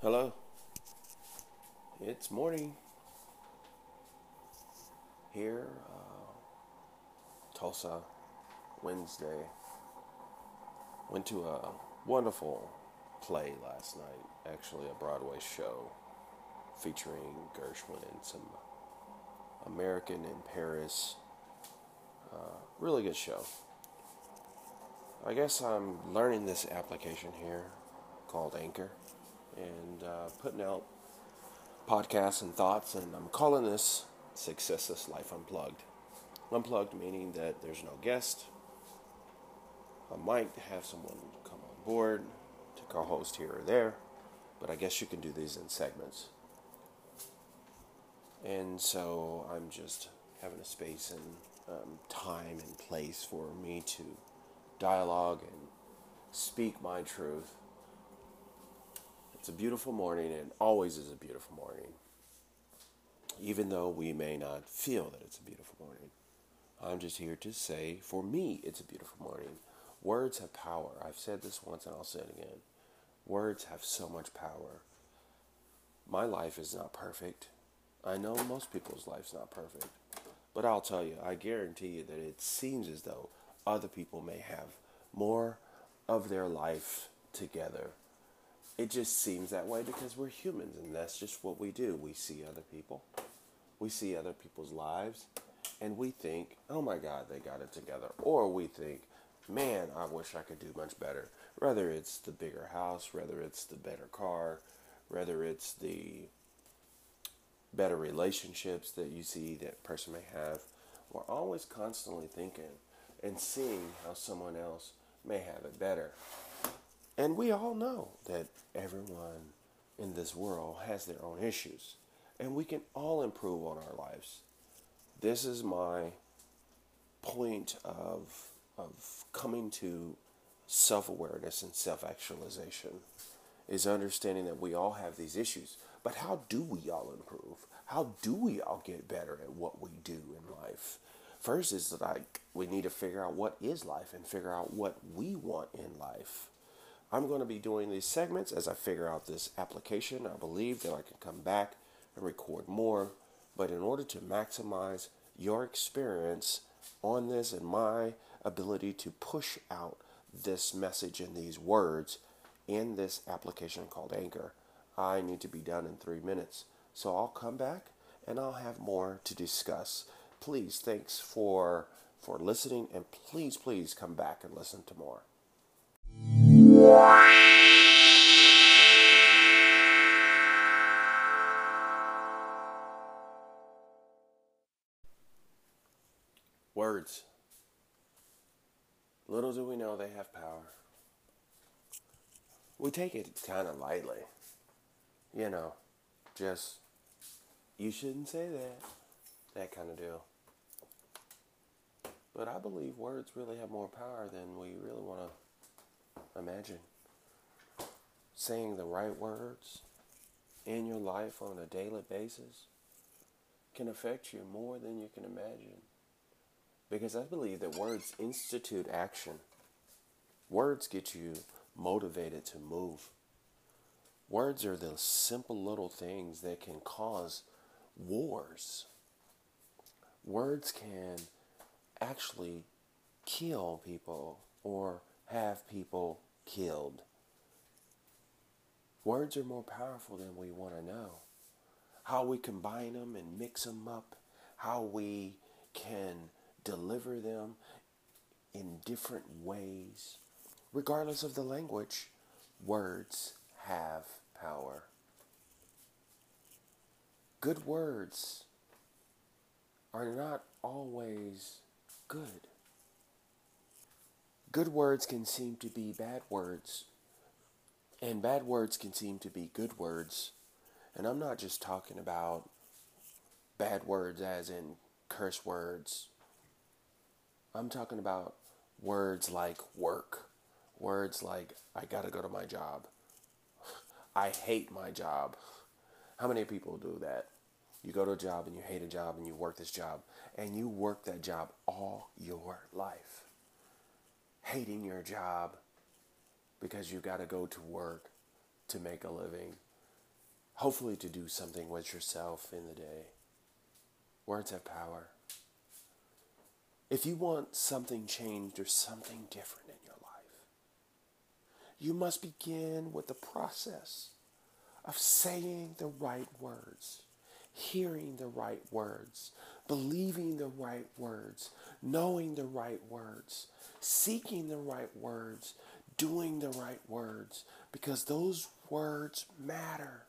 Hello. It's morning. Here, uh, Tulsa, Wednesday. Went to a wonderful play last night, actually, a Broadway show featuring Gershwin and some American in Paris. Uh, really good show. I guess I'm learning this application here called Anchor and uh, putting out podcasts and thoughts, and I'm calling this Success is Life Unplugged. Unplugged meaning that there's no guest. I might have someone come on board to co host here or there, but I guess you can do these in segments. And so I'm just having a space and um, time and place for me to dialogue and speak my truth it's a beautiful morning and always is a beautiful morning. Even though we may not feel that it's a beautiful morning. I'm just here to say, for me, it's a beautiful morning. Words have power. I've said this once and I'll say it again. Words have so much power. My life is not perfect. I know most people's life's not perfect. But I'll tell you, I guarantee you that it seems as though other people may have more of their life together it just seems that way because we're humans and that's just what we do. We see other people, we see other people's lives, and we think, oh my God, they got it together. Or we think, man, I wish I could do much better. Whether it's the bigger house, whether it's the better car, whether it's the better relationships that you see that person may have, we're always constantly thinking and seeing how someone else may have it better. And we all know that everyone in this world has their own issues, and we can all improve on our lives. This is my point of, of coming to self awareness and self actualization is understanding that we all have these issues. But how do we all improve? How do we all get better at what we do in life? First is like we need to figure out what is life and figure out what we want in life. I'm going to be doing these segments as I figure out this application. I believe that I can come back and record more, but in order to maximize your experience on this and my ability to push out this message and these words in this application called Anchor, I need to be done in three minutes. So I'll come back and I'll have more to discuss. Please, thanks for for listening, and please, please come back and listen to more. Words. Little do we know they have power. We take it kind of lightly. You know, just, you shouldn't say that. That kind of deal. But I believe words really have more power than we really want to Imagine saying the right words in your life on a daily basis can affect you more than you can imagine. Because I believe that words institute action. Words get you motivated to move. Words are the simple little things that can cause wars. Words can actually kill people or have people killed. Words are more powerful than we want to know. How we combine them and mix them up, how we can deliver them in different ways, regardless of the language, words have power. Good words are not always good. Good words can seem to be bad words, and bad words can seem to be good words. And I'm not just talking about bad words as in curse words. I'm talking about words like work, words like I gotta go to my job, I hate my job. How many people do that? You go to a job and you hate a job and you work this job and you work that job all your life hating your job because you've got to go to work to make a living. hopefully to do something with yourself in the day. Words have power. If you want something changed or something different in your life, you must begin with the process of saying the right words, hearing the right words, believing the right words, knowing the right words, seeking the right words, doing the right words, because those words matter.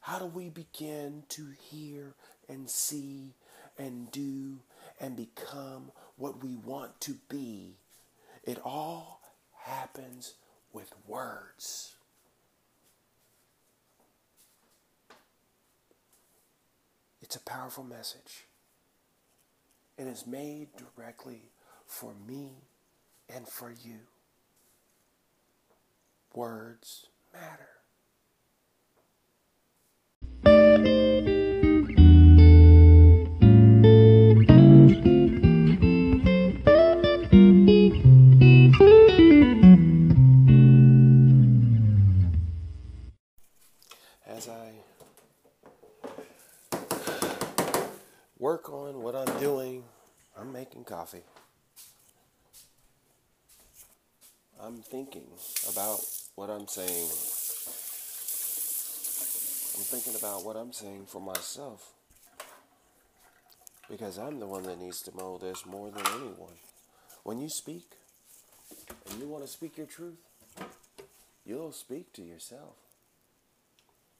How do we begin to hear and see and do and become what we want to be? It all happens with words. It's a powerful message. And it's made directly for me and for you. Words matter. Saying. I'm thinking about what I'm saying for myself. Because I'm the one that needs to know this more than anyone. When you speak and you want to speak your truth, you'll speak to yourself.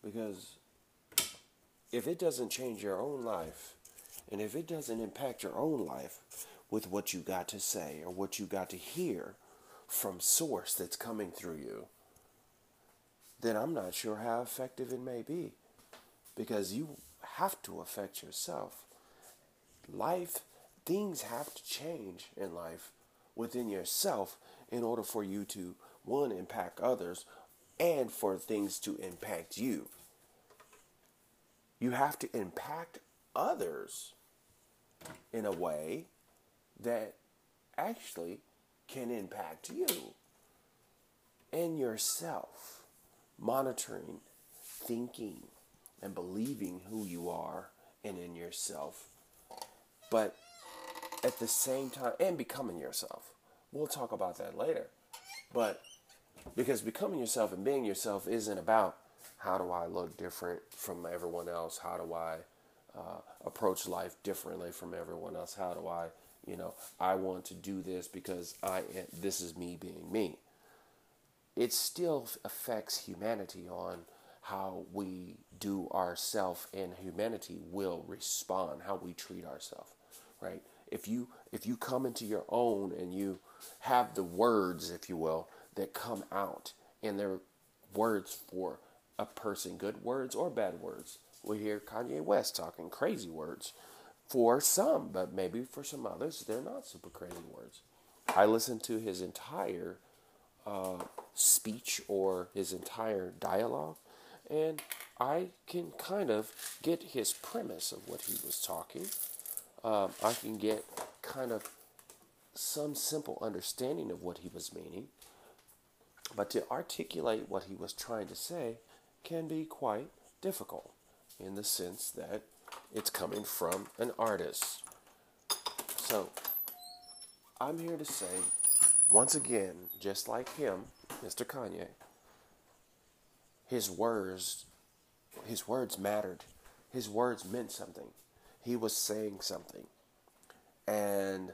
Because if it doesn't change your own life, and if it doesn't impact your own life with what you got to say or what you got to hear from source that's coming through you, then I'm not sure how effective it may be. Because you have to affect yourself. Life, things have to change in life within yourself in order for you to, one, impact others and for things to impact you. You have to impact others in a way that actually can impact you and yourself. Monitoring, thinking, and believing who you are and in yourself. But at the same time, and becoming yourself. We'll talk about that later. But because becoming yourself and being yourself isn't about how do I look different from everyone else? How do I uh, approach life differently from everyone else? How do I, you know, I want to do this because I this is me being me. It still affects humanity on how we do ourself and humanity will respond how we treat ourselves right? If you if you come into your own and you have the words if you will that come out and they're words for a person good words or bad words we hear kanye west talking crazy words for some but maybe for some others they're not super crazy words. I listened to his entire uh, speech or his entire dialogue and I can kind of get his premise of what he was talking. Um, I can get kind of some simple understanding of what he was meaning, but to articulate what he was trying to say can be quite difficult in the sense that it's coming from an artist. So, I'm here to say, once again, just like him, Mr. Kanye, his words his words mattered. His words meant something. He was saying something. And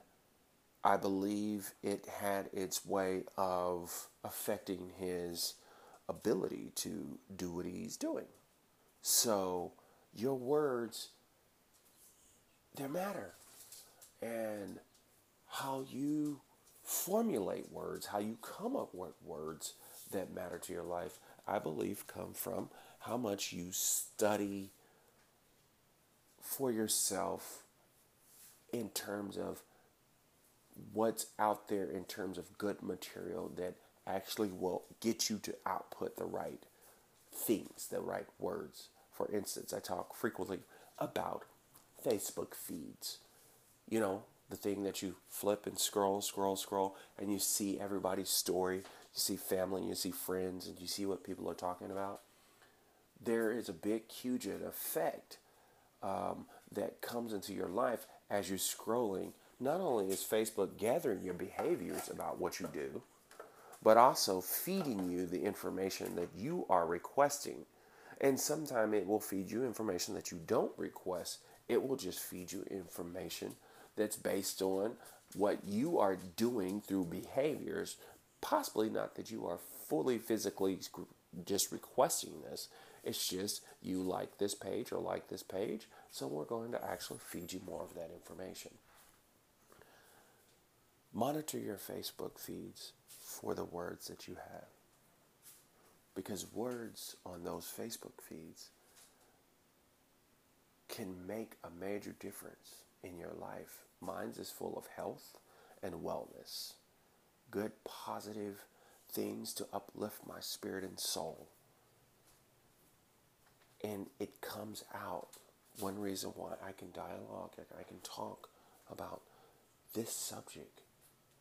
I believe it had its way of affecting his ability to do what he's doing. So your words they matter. And how you formulate words, how you come up with words that matter to your life, I believe come from how much you study for yourself in terms of what's out there in terms of good material that actually will get you to output the right things, the right words. For instance, I talk frequently about Facebook feeds. You know, the thing that you flip and scroll, scroll, scroll, and you see everybody's story. You see family, you see friends, and you see what people are talking about there is a big, huge effect um, that comes into your life as you're scrolling. Not only is Facebook gathering your behaviors about what you do, but also feeding you the information that you are requesting. And sometimes it will feed you information that you don't request. It will just feed you information that's based on what you are doing through behaviors, possibly not that you are fully physically just requesting this. It's just you like this page or like this page, so we're going to actually feed you more of that information. Monitor your Facebook feeds for the words that you have. Because words on those Facebook feeds can make a major difference in your life. Mine's is full of health and wellness, good, positive things to uplift my spirit and soul. And it comes out. One reason why I can dialogue, I can talk about this subject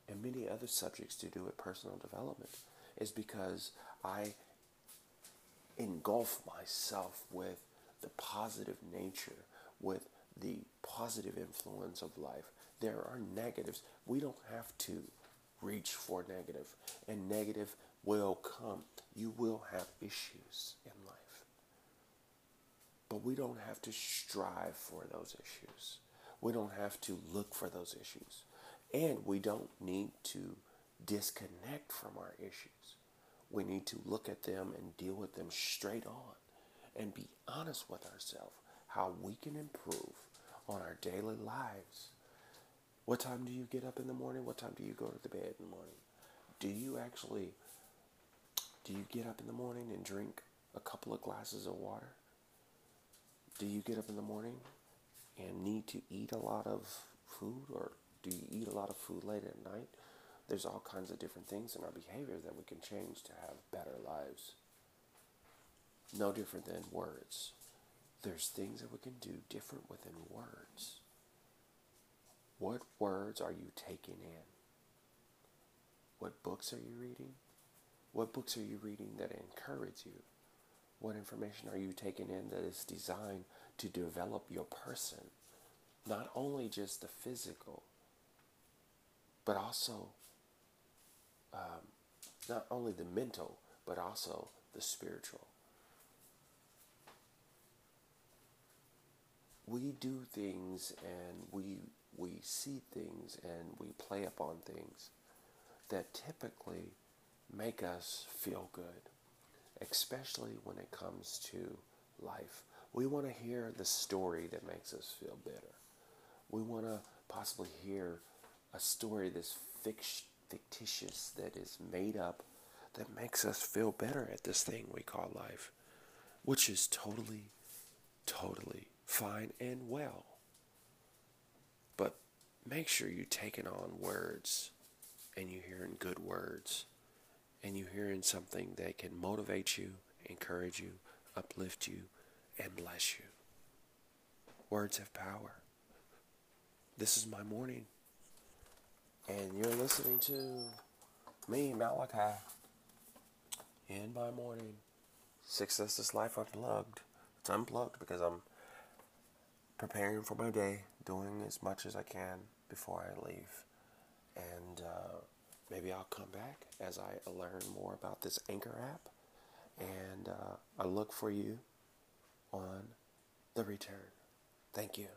and many other subjects to do with personal development is because I engulf myself with the positive nature, with the positive influence of life. There are negatives. We don't have to reach for negative, and negative will come. You will have issues in life. But we don't have to strive for those issues. We don't have to look for those issues. And we don't need to disconnect from our issues. We need to look at them and deal with them straight on and be honest with ourselves how we can improve on our daily lives. What time do you get up in the morning? What time do you go to the bed in the morning? Do you actually do you get up in the morning and drink a couple of glasses of water? Do you get up in the morning and need to eat a lot of food or do you eat a lot of food late at night? There's all kinds of different things in our behavior that we can change to have better lives. No different than words. There's things that we can do different within words. What words are you taking in? What books are you reading? What books are you reading that encourage you? What information are you taking in that is designed to develop your person? Not only just the physical, but also um, not only the mental, but also the spiritual. We do things and we we see things and we play upon things that typically make us feel good, especially when it comes to life. We want to hear the story that makes us feel better. We want to possibly hear a story that's fictitious, that is made up, that makes us feel better at this thing we call life, which is totally, totally fine and well. But make sure you're taking on words and you're hearing good words and you're hearing something that can motivate you, encourage you, uplift you, and bless you. Words have power. This is my morning and you're listening to me, Malachi, in my morning. Success is Life Unplugged. It's unplugged because I'm preparing for my day, doing as much as I can before I leave. And uh, maybe I'll come back as I learn more about this Anchor app. And uh, I look for you on the return. Thank you.